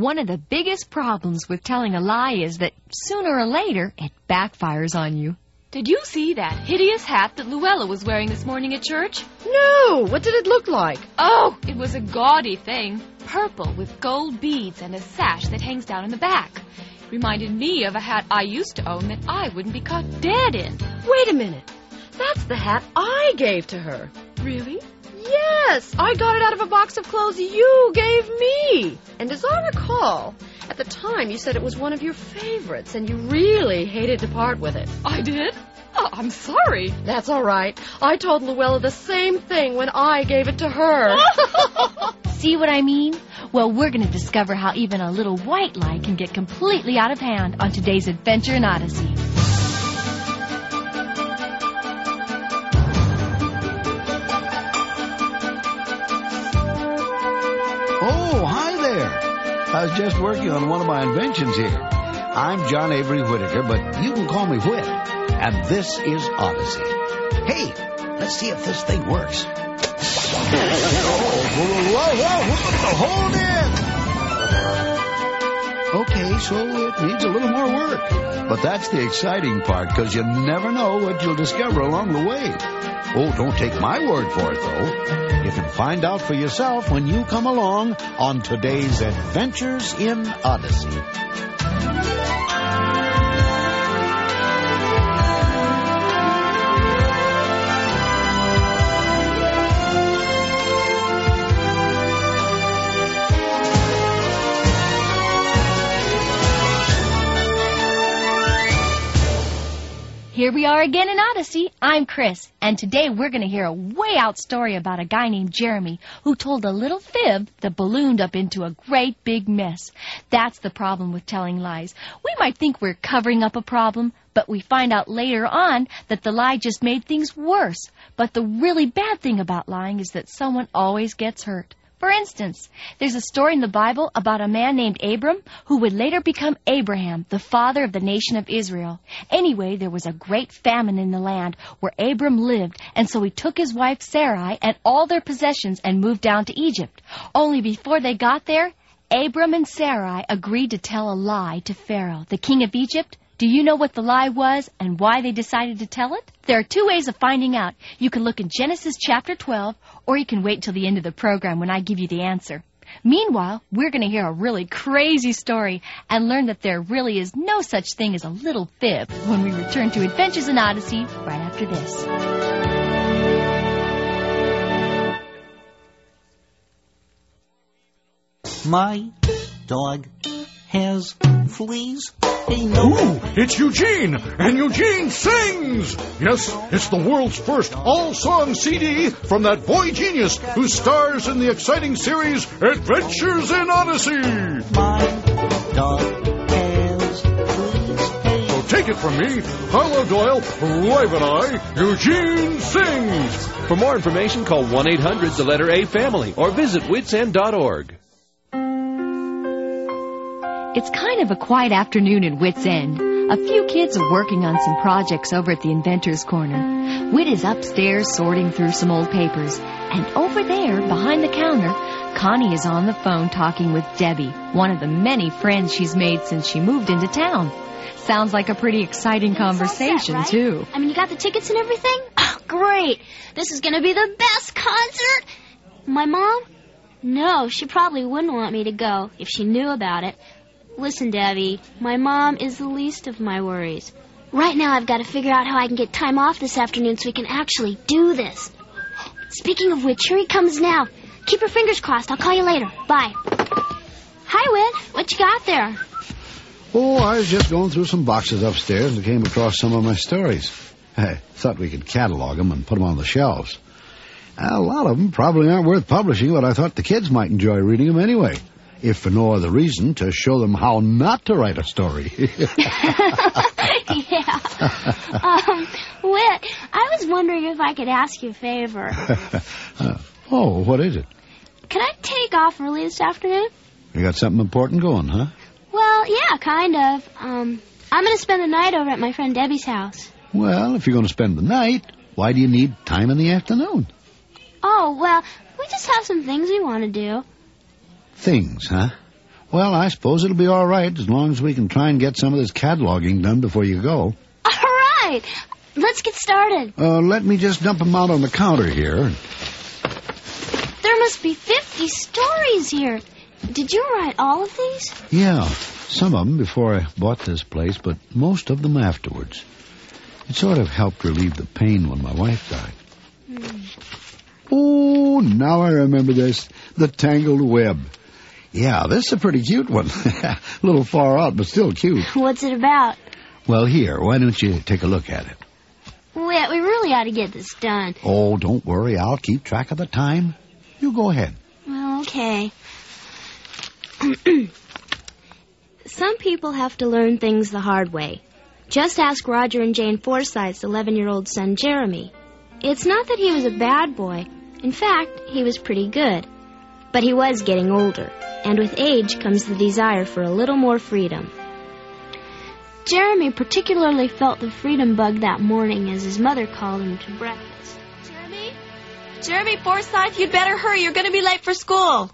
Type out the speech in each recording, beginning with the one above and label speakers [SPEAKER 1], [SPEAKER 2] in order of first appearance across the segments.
[SPEAKER 1] One of the biggest problems with telling a lie is that sooner or later it backfires on you.
[SPEAKER 2] Did you see that hideous hat that Luella was wearing this morning at church?
[SPEAKER 3] No, what did it look like?
[SPEAKER 2] Oh, it was a gaudy thing. Purple with gold beads and a sash that hangs down in the back. Reminded me of a hat I used to own that I wouldn't be caught dead in.
[SPEAKER 3] Wait a minute. That's the hat I gave to her.
[SPEAKER 2] Really?
[SPEAKER 3] Yes, I got it out of a box of clothes you gave me. And as I recall, at the time you said it was one of your favorites and you really hated to part with it.
[SPEAKER 2] I did? Oh, I'm sorry.
[SPEAKER 3] That's all right. I told Luella the same thing when I gave it to her.
[SPEAKER 1] See what I mean? Well, we're going to discover how even a little white lie can get completely out of hand on today's adventure in Odyssey.
[SPEAKER 4] I was just working on one of my inventions here. I'm John Avery Whitaker, but you can call me Whit. And this is Odyssey. Hey, let's see if this thing works. Whoa, whoa, whoa, hold it! Okay, so it needs a little more work. But that's the exciting part, because you never know what you'll discover along the way. Oh, don't take my word for it, though. You can find out for yourself when you come along on today's Adventures in Odyssey.
[SPEAKER 1] Here we are again in Odyssey. I'm Chris, and today we're going to hear a way out story about a guy named Jeremy who told a little fib that ballooned up into a great big mess. That's the problem with telling lies. We might think we're covering up a problem, but we find out later on that the lie just made things worse. But the really bad thing about lying is that someone always gets hurt. For instance, there's a story in the Bible about a man named Abram who would later become Abraham, the father of the nation of Israel. Anyway, there was a great famine in the land where Abram lived, and so he took his wife Sarai and all their possessions and moved down to Egypt. Only before they got there, Abram and Sarai agreed to tell a lie to Pharaoh, the king of Egypt. Do you know what the lie was and why they decided to tell it? There are two ways of finding out. You can look in Genesis chapter 12, or you can wait till the end of the program when I give you the answer. Meanwhile, we're going to hear a really crazy story and learn that there really is no such thing as a little fib when we return to Adventures in Odyssey right after this.
[SPEAKER 5] My dog has fleas. Hey, no.
[SPEAKER 6] Ooh, it's Eugene, and Eugene sings! Yes, it's the world's first all-song CD from that boy genius who stars in the exciting series Adventures in Odyssey!
[SPEAKER 5] My dog has fleas. Hey.
[SPEAKER 6] So take it from me, Harlow Doyle, Live and I, Eugene sings!
[SPEAKER 7] For more information, call 1 800 the letter A family or visit whitsend.org.
[SPEAKER 1] It's kind of a quiet afternoon in Whit's End. A few kids are working on some projects over at the Inventor's Corner. Whit is upstairs sorting through some old papers. And over there, behind the counter, Connie is on the phone talking with Debbie, one of the many friends she's made since she moved into town. Sounds like a pretty exciting conversation,
[SPEAKER 8] set, right?
[SPEAKER 1] too.
[SPEAKER 8] I mean, you got the tickets and everything? Oh, great. This is going to be the best concert. My mom? No, she probably wouldn't want me to go if she knew about it. Listen, Debbie, my mom is the least of my worries. Right now, I've got to figure out how I can get time off this afternoon so we can actually do this. Speaking of which, here he comes now. Keep your fingers crossed. I'll call you later. Bye. Hi, Whit. What you got there?
[SPEAKER 4] Oh, I was just going through some boxes upstairs and came across some of my stories. I thought we could catalog them and put them on the shelves. A lot of them probably aren't worth publishing, but I thought the kids might enjoy reading them anyway. If for no other reason, to show them how not to write a story.
[SPEAKER 8] yeah. Um, Whit, I was wondering if I could ask you a favor.
[SPEAKER 4] Uh, oh, what is it?
[SPEAKER 8] Can I take off early this afternoon?
[SPEAKER 4] You got something important going, huh?
[SPEAKER 8] Well, yeah, kind of. Um, I'm going to spend the night over at my friend Debbie's house.
[SPEAKER 4] Well, if you're going to spend the night, why do you need time in the afternoon?
[SPEAKER 8] Oh, well, we just have some things we want to do.
[SPEAKER 4] Things, huh? Well, I suppose it'll be all right as long as we can try and get some of this cataloging done before you go.
[SPEAKER 9] All right. Let's get started.
[SPEAKER 4] Uh, let me just dump 'em out on the counter here.
[SPEAKER 9] There must be 50 stories here. Did you write all of these?
[SPEAKER 4] Yeah, some of 'em before I bought this place, but most of them afterwards. It sort of helped relieve the pain when my wife died. Oh, now I remember this. The Tangled Web. Yeah, this is a pretty cute one. a little far out, but still cute.
[SPEAKER 9] What's it about?
[SPEAKER 4] Well, here, why don't you take a look at it?
[SPEAKER 9] Wait, we really ought to get this done.
[SPEAKER 4] Oh, don't worry. I'll keep track of the time. You go ahead.
[SPEAKER 9] Well, okay. Some people have to learn things the hard way. Just ask Roger and Jane Forsythe's 11 year old son, Jeremy. It's not that he was a bad boy. In fact, he was pretty good. But he was getting older, and with age comes the desire for a little more freedom. Jeremy particularly felt the freedom bug that morning as his mother called him to breakfast.
[SPEAKER 10] Jeremy? Jeremy Forsythe, you'd better hurry. You're going to be late for school.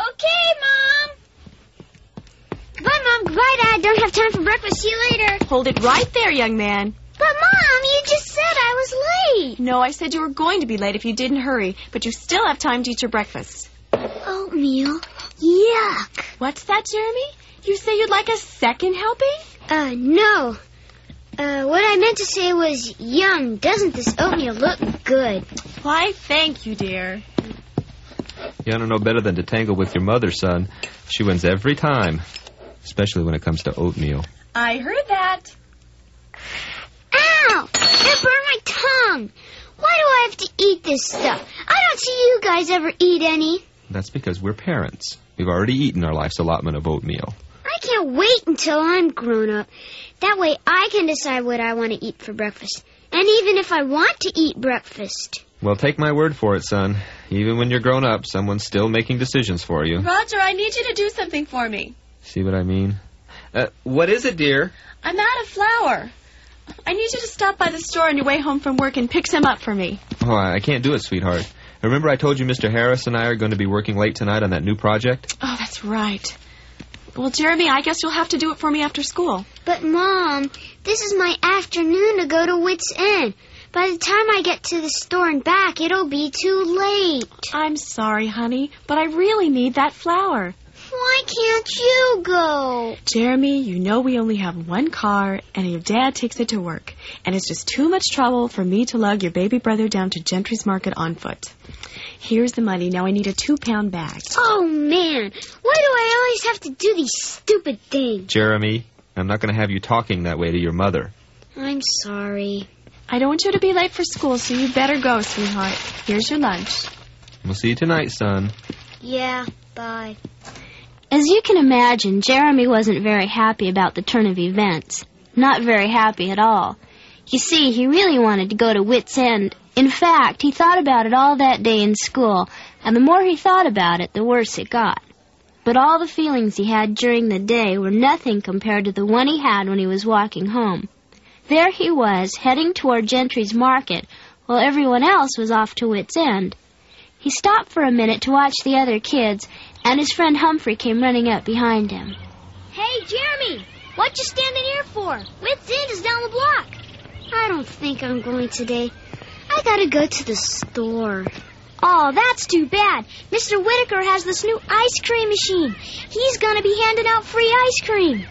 [SPEAKER 9] Okay, Mom. Goodbye, Mom. Goodbye, Dad. Don't have time for breakfast. See you later.
[SPEAKER 10] Hold it right there, young man.
[SPEAKER 9] But, Mom, you just said I was late.
[SPEAKER 10] No, I said you were going to be late if you didn't hurry, but you still have time to eat your breakfast.
[SPEAKER 9] Oatmeal. Yuck.
[SPEAKER 10] What's that, Jeremy? You say you'd like a second helping?
[SPEAKER 9] Uh, no. Uh, what I meant to say was, yum, doesn't this oatmeal look good?
[SPEAKER 10] Why, thank you, dear.
[SPEAKER 11] You ought to know better than to tangle with your mother, son. She wins every time, especially when it comes to oatmeal.
[SPEAKER 10] I heard that.
[SPEAKER 9] Ow! It burned my tongue. Why do I have to eat this stuff? I don't see you guys ever eat any.
[SPEAKER 11] That's because we're parents. We've already eaten our life's allotment of oatmeal.
[SPEAKER 9] I can't wait until I'm grown up. That way I can decide what I want to eat for breakfast. And even if I want to eat breakfast.
[SPEAKER 11] Well, take my word for it, son. Even when you're grown up, someone's still making decisions for you.
[SPEAKER 10] Roger, I need you to do something for me.
[SPEAKER 11] See what I mean? Uh, what is it, dear?
[SPEAKER 10] I'm out of flour. I need you to stop by the store on your way home from work and pick some up for me.
[SPEAKER 11] Oh, I I can't do it, sweetheart. Remember I told you Mr. Harris and I are going to be working late tonight on that new project?
[SPEAKER 10] Oh, that's right. Well, Jeremy, I guess you'll have to do it for me after school.
[SPEAKER 9] But, Mom, this is my afternoon to go to Whit's End. By the time I get to the store and back, it'll be too late.
[SPEAKER 10] I'm sorry, honey, but I really need that flour.
[SPEAKER 9] Why can't you go?
[SPEAKER 10] Jeremy, you know we only have one car, and your dad takes it to work. And it's just too much trouble for me to lug your baby brother down to Gentry's Market on foot. Here's the money. Now I need a two pound bag.
[SPEAKER 9] Oh, man. Why do I always have to do these stupid things?
[SPEAKER 11] Jeremy, I'm not going to have you talking that way to your mother.
[SPEAKER 9] I'm sorry.
[SPEAKER 10] I don't want you to be late for school, so you better go, sweetheart. Here's your lunch.
[SPEAKER 11] We'll see you tonight, son.
[SPEAKER 9] Yeah, bye.
[SPEAKER 8] As you can imagine, Jeremy wasn't very happy about the turn of events. Not very happy at all. You see, he really wanted to go to Whit's End. In fact, he thought about it all that day in school, and the more he thought about it, the worse it got. But all the feelings he had during the day were nothing compared to the one he had when he was walking home. There he was, heading toward Gentry's Market, while everyone else was off to Whit's End. He stopped for a minute to watch the other kids, and his friend Humphrey came running up behind him.
[SPEAKER 9] Hey, Jeremy, what you standing here for? Whit's End is down the block. I don't think I'm going today. I gotta go to the store. Oh, that's too bad. Mr. Whitaker has this new ice cream machine. He's gonna be handing out free ice cream.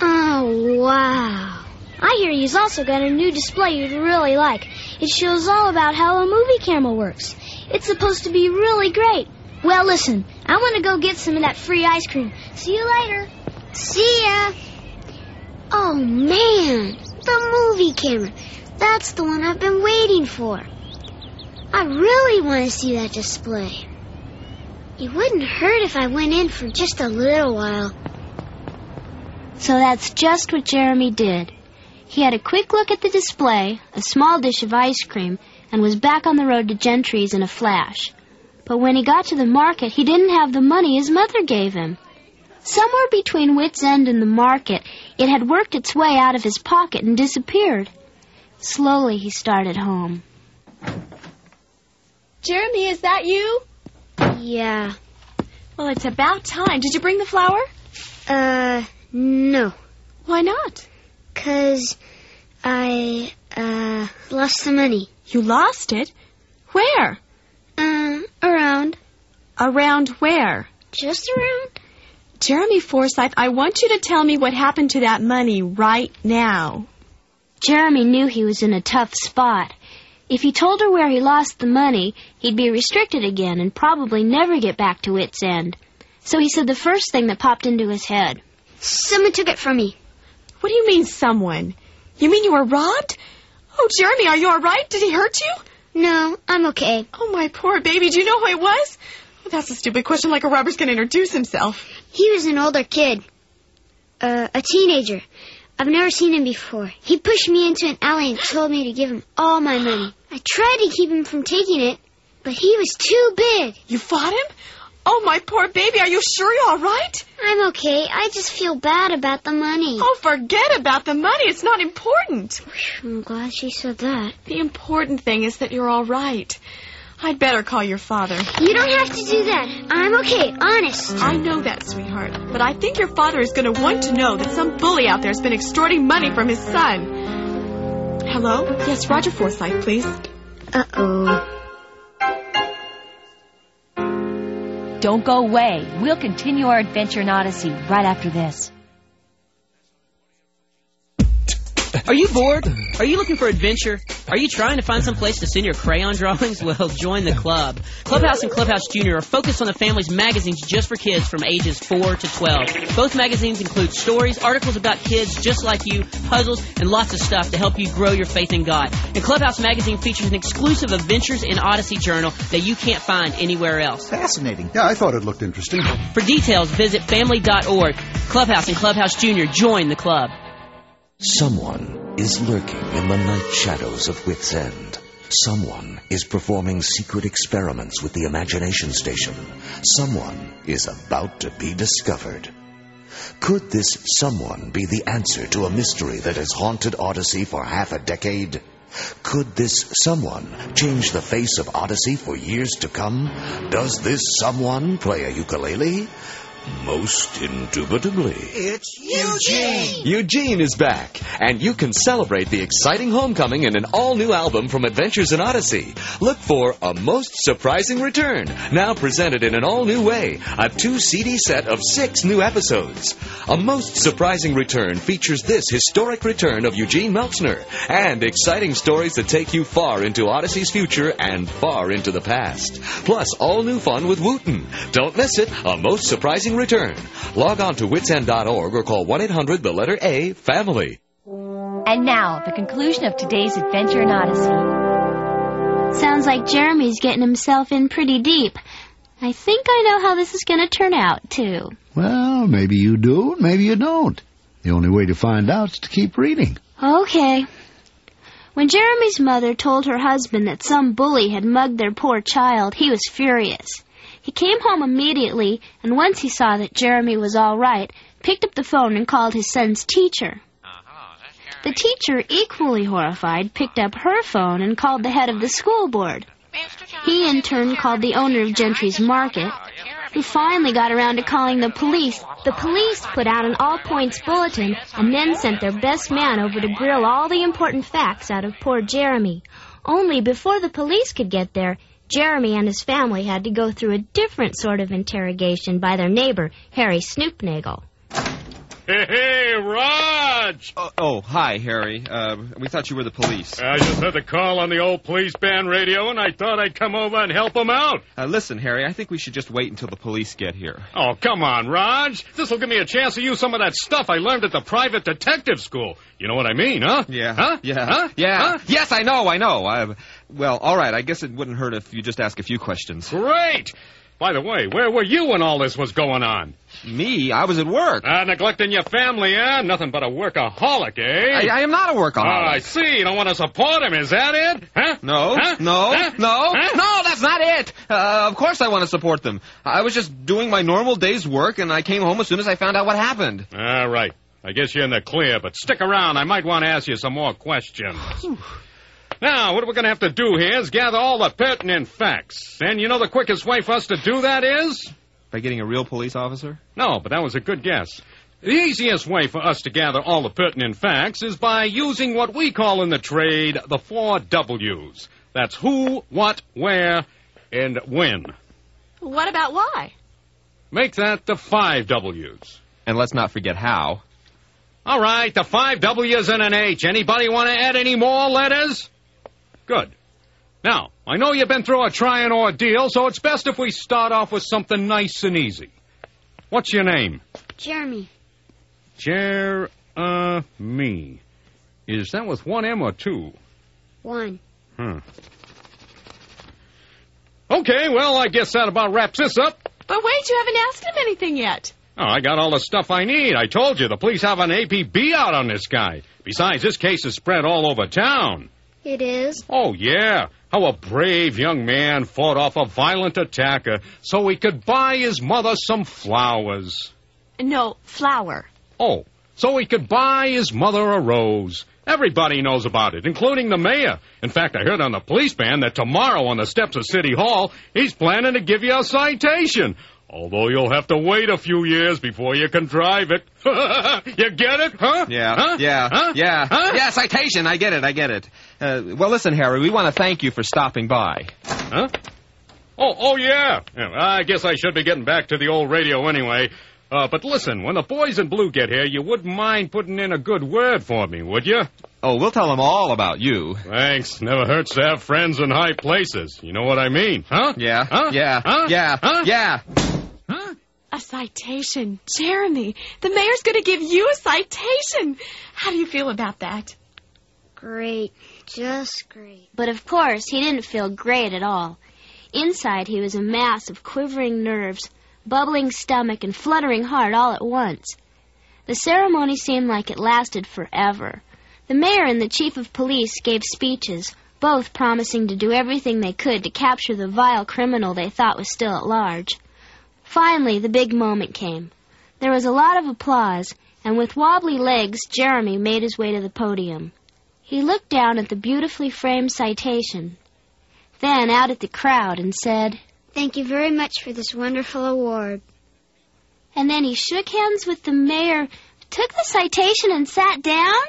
[SPEAKER 9] Oh, wow. I hear he's also got a new display you'd really like. It shows all about how a movie camera works. It's supposed to be really great. Well, listen, I want to go get some of that free ice cream. See you later. See ya. Oh, man. The movie camera. That's the one I've been waiting for. I really want to see that display. It wouldn't hurt if I went in for just a little while.
[SPEAKER 8] So that's just what Jeremy did. He had a quick look at the display, a small dish of ice cream, and was back on the road to Gentry's in a flash. But when he got to the market, he didn't have the money his mother gave him. Somewhere between Whit's End and the market, it had worked its way out of his pocket and disappeared. Slowly he started home.
[SPEAKER 10] Jeremy, is that you?
[SPEAKER 9] Yeah.
[SPEAKER 10] Well, it's about time. Did you bring the flour?
[SPEAKER 12] Uh, no.
[SPEAKER 10] Why not?
[SPEAKER 12] Cause I, uh, lost the money.
[SPEAKER 10] You lost it? Where?
[SPEAKER 12] Uh, around.
[SPEAKER 10] Around where?
[SPEAKER 12] Just around.
[SPEAKER 10] Jeremy Forsythe, I want you to tell me what happened to that money right now.
[SPEAKER 8] Jeremy knew he was in a tough spot. If he told her where he lost the money, he'd be restricted again and probably never get back to Whit's End. So he said the first thing that popped into his head.
[SPEAKER 12] Someone took it from me.
[SPEAKER 10] What do you mean, someone? You mean you were robbed? Oh, Jeremy, are you all right? Did he hurt you?
[SPEAKER 12] No, I'm okay.
[SPEAKER 10] Oh, my poor baby. Do you know who it was? Oh, that's a stupid question, like a robber's going to introduce himself.
[SPEAKER 12] He was an older kid. Uh, a teenager. I've never seen him before. He pushed me into an alley and told me to give him all my money. I tried to keep him from taking it, but he was too big.
[SPEAKER 10] You fought him? Oh, my poor baby. Are you sure you're all right?
[SPEAKER 12] I'm okay. I just feel bad about the money.
[SPEAKER 10] Oh, forget about the money. It's not important.
[SPEAKER 12] I'm glad she said that.
[SPEAKER 10] The important thing is that you're all right. I'd better call your father.
[SPEAKER 12] You don't have to do that. I'm okay, honest.
[SPEAKER 10] I know that, sweetheart. But I think your father is going to want to know that some bully out there has been extorting money from his son. Hello? Yes, Roger Forsythe, please.
[SPEAKER 12] Uh-oh.
[SPEAKER 1] Don't go away. We'll continue our adventure in Odyssey right after this.
[SPEAKER 13] Are you bored? Are you looking for adventure? Are you trying to find some place to send your crayon drawings? Well, join the club. Clubhouse and Clubhouse Junior are Focus on the Family's magazines just for kids from ages 4 to 12. Both magazines include stories, articles about kids just like you, puzzles, and lots of stuff to help you grow your faith in God. And Clubhouse magazine features an exclusive Adventures in Odyssey journal that you can't find anywhere else.
[SPEAKER 14] Fascinating. Yeah, I thought it looked interesting.
[SPEAKER 13] For details, visit family.org. Clubhouse and Clubhouse Junior join the club.
[SPEAKER 15] Someone is lurking in the night shadows of Whit's End. Someone is performing secret experiments with the imagination station. Someone is about to be discovered. Could this someone be the answer to a mystery that has haunted Odyssey for half a decade? Could this someone change the face of Odyssey for years to come? Does this someone play a ukulele? Most indubitably.
[SPEAKER 16] It's Eugene!
[SPEAKER 17] Eugene is back, and you can celebrate the exciting homecoming in an all new album from Adventures in Odyssey. Look for A Most Surprising Return, now presented in an all new way a two CD set of six new episodes. A Most Surprising Return features this historic return of Eugene Meltzner and exciting stories that take you far into Odyssey's future and far into the past. Plus, all new fun with Wooten. Don't miss it. A Most Surprising Return. Log on to whitsend.org or call 1 800 the letter A family.
[SPEAKER 1] And now, the conclusion of today's adventure in Odyssey.
[SPEAKER 8] Sounds like Jeremy's getting himself in pretty deep. I think I know how this is going to turn out, too.
[SPEAKER 4] Well, maybe you do, maybe you don't. The only way to find out is to keep reading.
[SPEAKER 8] Okay. When Jeremy's mother told her husband that some bully had mugged their poor child, he was furious. He came home immediately, and once he saw that Jeremy was all right, picked up the phone and called his son's teacher. The teacher, equally horrified, picked up her phone and called the head of the school board. He, in turn, called the owner of Gentry's Market, who finally got around to calling the police.
[SPEAKER 18] The police put out an all points bulletin and then sent their best man over to grill all the important facts out of poor Jeremy. Only before the police could get there, Jeremy and his family had to go through a different sort of interrogation by their neighbor, Harry Snoopnagel.
[SPEAKER 19] Hey, hey, Rog!
[SPEAKER 11] Oh, oh, hi, Harry. Uh, we thought you were the police.
[SPEAKER 19] I just had the call on the old police band radio, and I thought I'd come over and help them out.
[SPEAKER 11] Uh, listen, Harry, I think we should just wait until the police get here.
[SPEAKER 19] Oh, come on, Rog. This will give me a chance to use some of that stuff I learned at the private detective school. You know what I mean, huh?
[SPEAKER 11] Yeah.
[SPEAKER 19] Huh?
[SPEAKER 11] Yeah.
[SPEAKER 19] Huh?
[SPEAKER 11] Yeah.
[SPEAKER 19] Huh?
[SPEAKER 11] Yes, I know, I know. I, well, all right. I guess it wouldn't hurt if you just ask a few questions.
[SPEAKER 19] Great! By the way, where were you when all this was going on?
[SPEAKER 11] Me? I was at work.
[SPEAKER 19] Ah, neglecting your family, eh? Nothing but a workaholic, eh?
[SPEAKER 11] I, I am not a workaholic.
[SPEAKER 19] Ah, I see. You don't want to support him, is that it? Huh?
[SPEAKER 11] No,
[SPEAKER 19] Huh?
[SPEAKER 11] no,
[SPEAKER 19] Huh?
[SPEAKER 11] no,
[SPEAKER 19] Huh?
[SPEAKER 11] no, that's not it. Uh, of course I want to support them. I was just doing my normal day's work, and I came home as soon as I found out what happened.
[SPEAKER 19] All right. I guess you're in the clear, but stick around. I might want to ask you some more questions. Now, what we're going to have to do here is gather all the pertinent facts. And you know the quickest way for us to do that is?
[SPEAKER 11] By getting a real police officer?
[SPEAKER 19] No, but that was a good guess. The easiest way for us to gather all the pertinent facts is by using what we call in the trade the four W's. That's who, what, where, and when.
[SPEAKER 10] What about why?
[SPEAKER 19] Make that the five W's.
[SPEAKER 11] And let's not forget how.
[SPEAKER 19] All right, the five W's and an H. Anybody want to add any more letters? Good. Now, I know you've been through a trying ordeal, so it's best if we start off with something nice and easy. What's your name?
[SPEAKER 12] Jeremy.
[SPEAKER 19] Jeremy. Is that with one M or two?
[SPEAKER 12] One.
[SPEAKER 19] Hmm. Okay, well, I guess that about wraps this up.
[SPEAKER 10] But wait, you haven't asked him anything yet.
[SPEAKER 19] Oh, I got all the stuff I need. I told you, the police have an APB out on this guy. Besides, this case is spread all over town.
[SPEAKER 12] It is.
[SPEAKER 19] Oh, yeah. How a brave young man fought off a violent attacker so he could buy his mother some flowers.
[SPEAKER 10] No, flour.
[SPEAKER 19] Oh, so he could buy his mother a rose. Everybody knows about it, including the mayor. In fact, I heard on the police band that tomorrow on the steps of City Hall, he's planning to give you a citation. Although you'll have to wait a few years before you can drive it. you get it, huh?
[SPEAKER 11] Yeah,
[SPEAKER 19] Huh?
[SPEAKER 11] yeah,
[SPEAKER 19] Huh?
[SPEAKER 11] yeah,
[SPEAKER 19] Huh?
[SPEAKER 11] yeah. Citation. I get it. I get it. Uh, well, listen, Harry. We want to thank you for stopping by.
[SPEAKER 19] Huh? Oh, oh yeah. yeah. I guess I should be getting back to the old radio anyway. Uh, but listen, when the boys in blue get here, you wouldn't mind putting in a good word for me, would you?
[SPEAKER 11] Oh, we'll tell them all about you.
[SPEAKER 19] Thanks. Never hurts to have friends in high places. You know what I mean, huh?
[SPEAKER 11] Yeah,
[SPEAKER 19] Huh?
[SPEAKER 11] yeah,
[SPEAKER 19] Huh?
[SPEAKER 11] yeah,
[SPEAKER 19] Huh?
[SPEAKER 11] yeah.
[SPEAKER 10] A citation. Jeremy, the mayor's going to give you a citation. How do you feel about that?
[SPEAKER 12] Great. Just great.
[SPEAKER 8] But of course, he didn't feel great at all. Inside, he was a mass of quivering nerves, bubbling stomach, and fluttering heart all at once. The ceremony seemed like it lasted forever. The mayor and the chief of police gave speeches, both promising to do everything they could to capture the vile criminal they thought was still at large. Finally, the big moment came. There was a lot of applause, and with wobbly legs, Jeremy made his way to the podium. He looked down at the beautifully framed citation, then out at the crowd and said,
[SPEAKER 12] Thank you very much for this wonderful award.
[SPEAKER 8] and then he shook hands with the mayor, took the citation and sat down?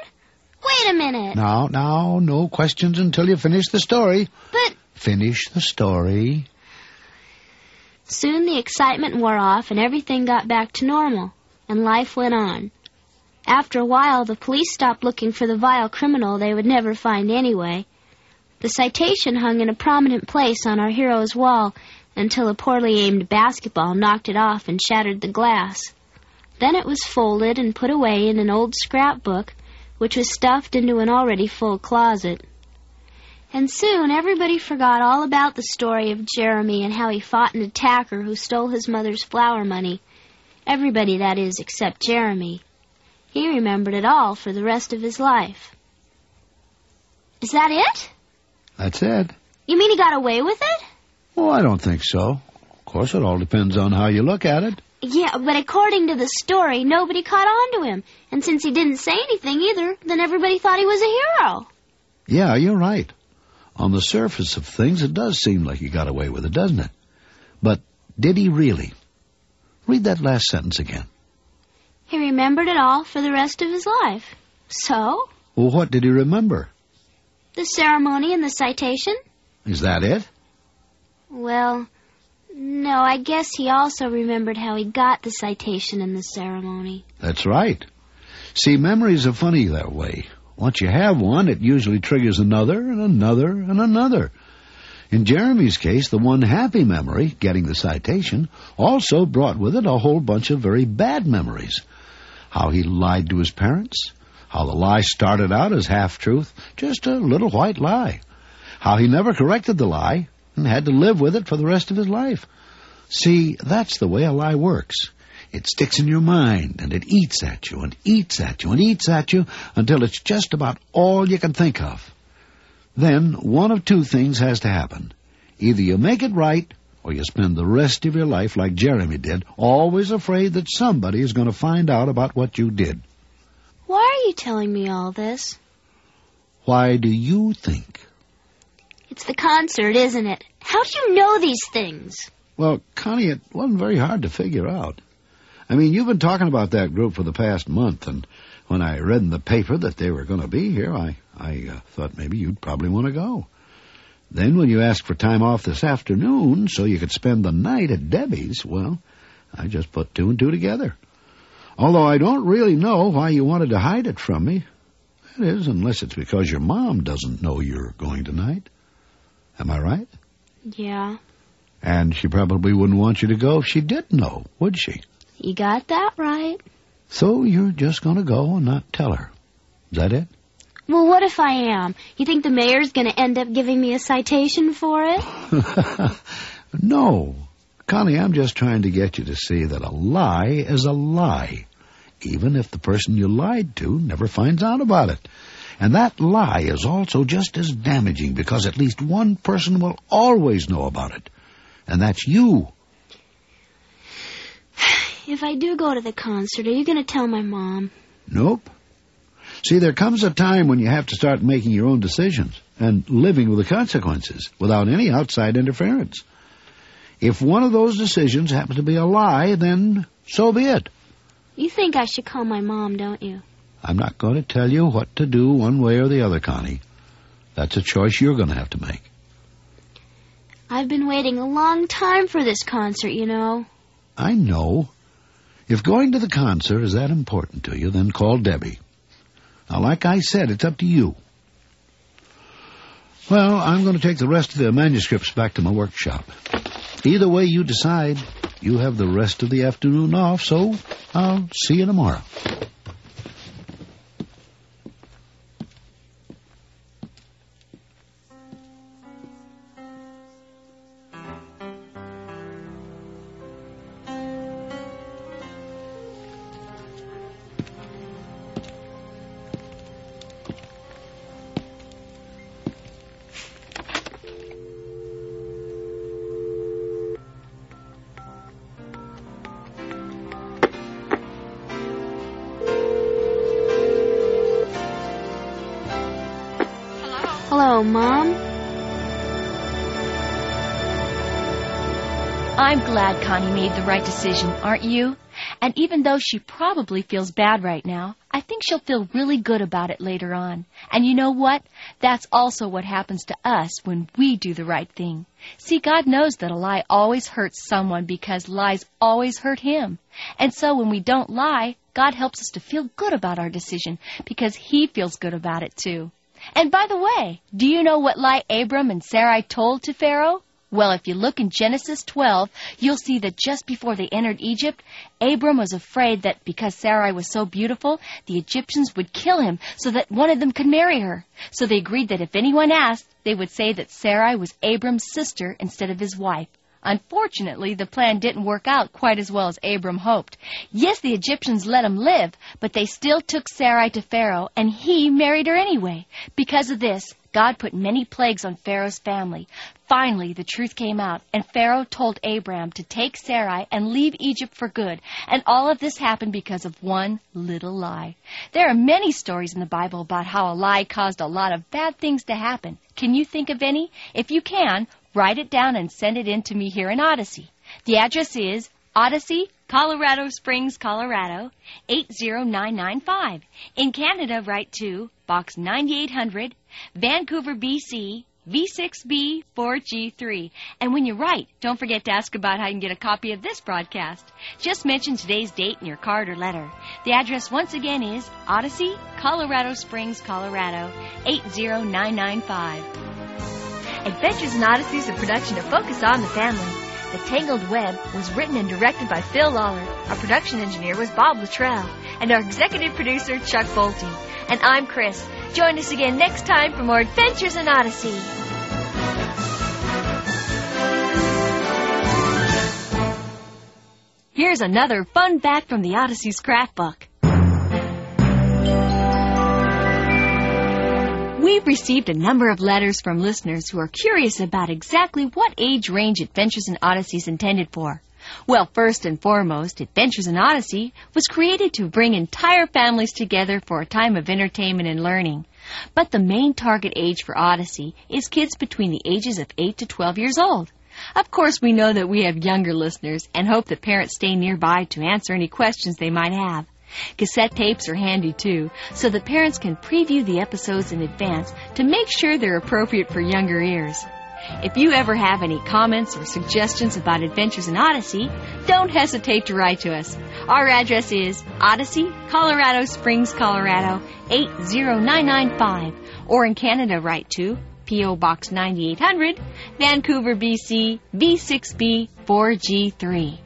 [SPEAKER 8] Wait a minute.
[SPEAKER 4] Now, now, no questions until you finish the story.
[SPEAKER 8] But
[SPEAKER 4] Finish the story.
[SPEAKER 8] Soon the excitement wore off and everything got back to normal, and life went on. After a while, the police stopped looking for the vile criminal they would never find anyway. The citation hung in a prominent place on our hero's wall until a poorly aimed basketball knocked it off and shattered the glass. Then it was folded and put away in an old scrapbook, which was stuffed into an already full closet. And soon everybody forgot all about the story of Jeremy and how he fought an attacker who stole his mother's flour money. Everybody, that is, except Jeremy. He remembered it all for the rest of his life. Is that it?
[SPEAKER 4] That's it.
[SPEAKER 8] You mean he got away with it?
[SPEAKER 4] Oh, I don't think so. Of course, it all depends on how you look at it.
[SPEAKER 8] Yeah, but according to the story, nobody caught on to him. And since he didn't say anything either, then everybody thought he was a hero.
[SPEAKER 4] Yeah, you're right. On the surface of things, it does seem like he got away with it, doesn't it? But did he really? Read that last sentence again.
[SPEAKER 8] He remembered it all for the rest of his life. So,
[SPEAKER 4] Well, what did he remember?
[SPEAKER 8] the ceremony and the citation?
[SPEAKER 4] Is that it?
[SPEAKER 8] Well, no, I guess he also remembered how he got the citation and the ceremony.
[SPEAKER 4] That's right. See, memories are funny that way. Once you have one, it usually triggers another and another and another. In Jeremy's case, the one happy memory, getting the citation, also brought with it a whole bunch of very bad memories. How he lied to his parents, how the lie started out as half-truth, just a little white lie. How he never corrected the lie and had to live with it for the rest of his life. See, that's the way a lie works. It sticks in your mind and it eats at you and eats at you and eats at you until it's just about all you can think of. Then one of two things has to happen. Either you make it right or you spend the rest of your life like Jeremy did, always afraid that somebody is going to find out about what you did.
[SPEAKER 8] Why are you telling me all this?
[SPEAKER 4] Why do you think?
[SPEAKER 8] It's the concert, isn't it? How do you know these things?
[SPEAKER 4] Well, Connie, it wasn't very hard to figure out. I mean, you've been talking about that group for the past month, and when I read in the paper that they were going to be here, I, I uh, thought maybe you'd probably want to go. Then when you asked for time off this afternoon so you could spend the night at Debbie's, well, I just put two and two together. Although I don't really know why you wanted to hide it from me. That is, unless it's because your mom doesn't know you're going tonight. Am I right?
[SPEAKER 8] Yeah.
[SPEAKER 4] And she probably wouldn't want you to go if she did know, would she?
[SPEAKER 8] You got that right.
[SPEAKER 4] So you're just going to go and not tell her. Is that it?
[SPEAKER 8] Well, what if I am? You think the mayor's going to end up giving me a citation for it?
[SPEAKER 4] no. Connie, I'm just trying to get you to see that a lie is a lie, even if the person you lied to never finds out about it. And that lie is also just as damaging because at least one person will always know about it. And that's you.
[SPEAKER 8] If I do go to the concert, are you going to tell my mom?
[SPEAKER 4] Nope. See, there comes a time when you have to start making your own decisions and living with the consequences without any outside interference. If one of those decisions happens to be a lie, then so be it.
[SPEAKER 8] You think I should call my mom, don't you?
[SPEAKER 4] I'm not going to tell you what to do one way or the other, Connie. That's a choice you're going to have to make.
[SPEAKER 8] I've been waiting a long time for this concert, you know.
[SPEAKER 4] I know. If going to the concert is that important to you, then call Debbie. Now, like I said, it's up to you. Well, I'm going to take the rest of the manuscripts back to my workshop. Either way you decide, you have the rest of the afternoon off, so I'll see you tomorrow.
[SPEAKER 1] I'm glad Connie made the right decision, aren't you? And even though she probably feels bad right now, I think she'll feel really good about it later on. And you know what? That's also what happens to us when we do the right thing. See, God knows that a lie always hurts someone because lies always hurt Him. And so when we don't lie, God helps us to feel good about our decision because He feels good about it too. And by the way, do you know what lie Abram and Sarai told to Pharaoh? Well, if you look in Genesis 12, you'll see that just before they entered Egypt, Abram was afraid that because Sarai was so beautiful, the Egyptians would kill him so that one of them could marry her. So they agreed that if anyone asked, they would say that Sarai was Abram's sister instead of his wife. Unfortunately, the plan didn't work out quite as well as Abram hoped. Yes, the Egyptians let him live, but they still took Sarai to Pharaoh, and he married her anyway. Because of this, God put many plagues on Pharaoh's family. Finally, the truth came out, and Pharaoh told Abram to take Sarai and leave Egypt for good. And all of this happened because of one little lie. There are many stories in the Bible about how a lie caused a lot of bad things to happen. Can you think of any? If you can, write it down and send it in to me here in Odyssey. The address is Odyssey, Colorado Springs, Colorado, 80995. In Canada, write to Box 9800, Vancouver, BC, V6B 4G3. And when you write, don't forget to ask about how you can get a copy of this broadcast. Just mention today's date in your card or letter. The address once again is Odyssey, Colorado Springs, Colorado, 80995. Adventures in Odyssey is a production of Focus on the Family. The Tangled Web was written and directed by Phil Lollar. Our production engineer was Bob Luttrell. And our executive producer, Chuck Bolte. And I'm Chris. Join us again next time for more Adventures in Odyssey. Here's another fun fact from the Odyssey scrapbook. We've received a number of letters from listeners who are curious about exactly what age range Adventures in Odyssey is intended for. Well, first and foremost, Adventures in Odyssey was created to bring entire families together for a time of entertainment and learning. But the main target age for Odyssey is kids between the ages of 8 to 12 years old. Of course, we know that we have younger listeners and hope that parents stay nearby to answer any questions they might have. Cassette tapes are handy too, so that parents can preview the episodes in advance to make sure they're appropriate for younger ears. If you ever have any comments or suggestions about Adventures in Odyssey, don't hesitate to write to us. Our address is Odyssey, Colorado Springs, Colorado 80995, or in Canada write to P.O. Box 9800, Vancouver, BC V6B 4G3.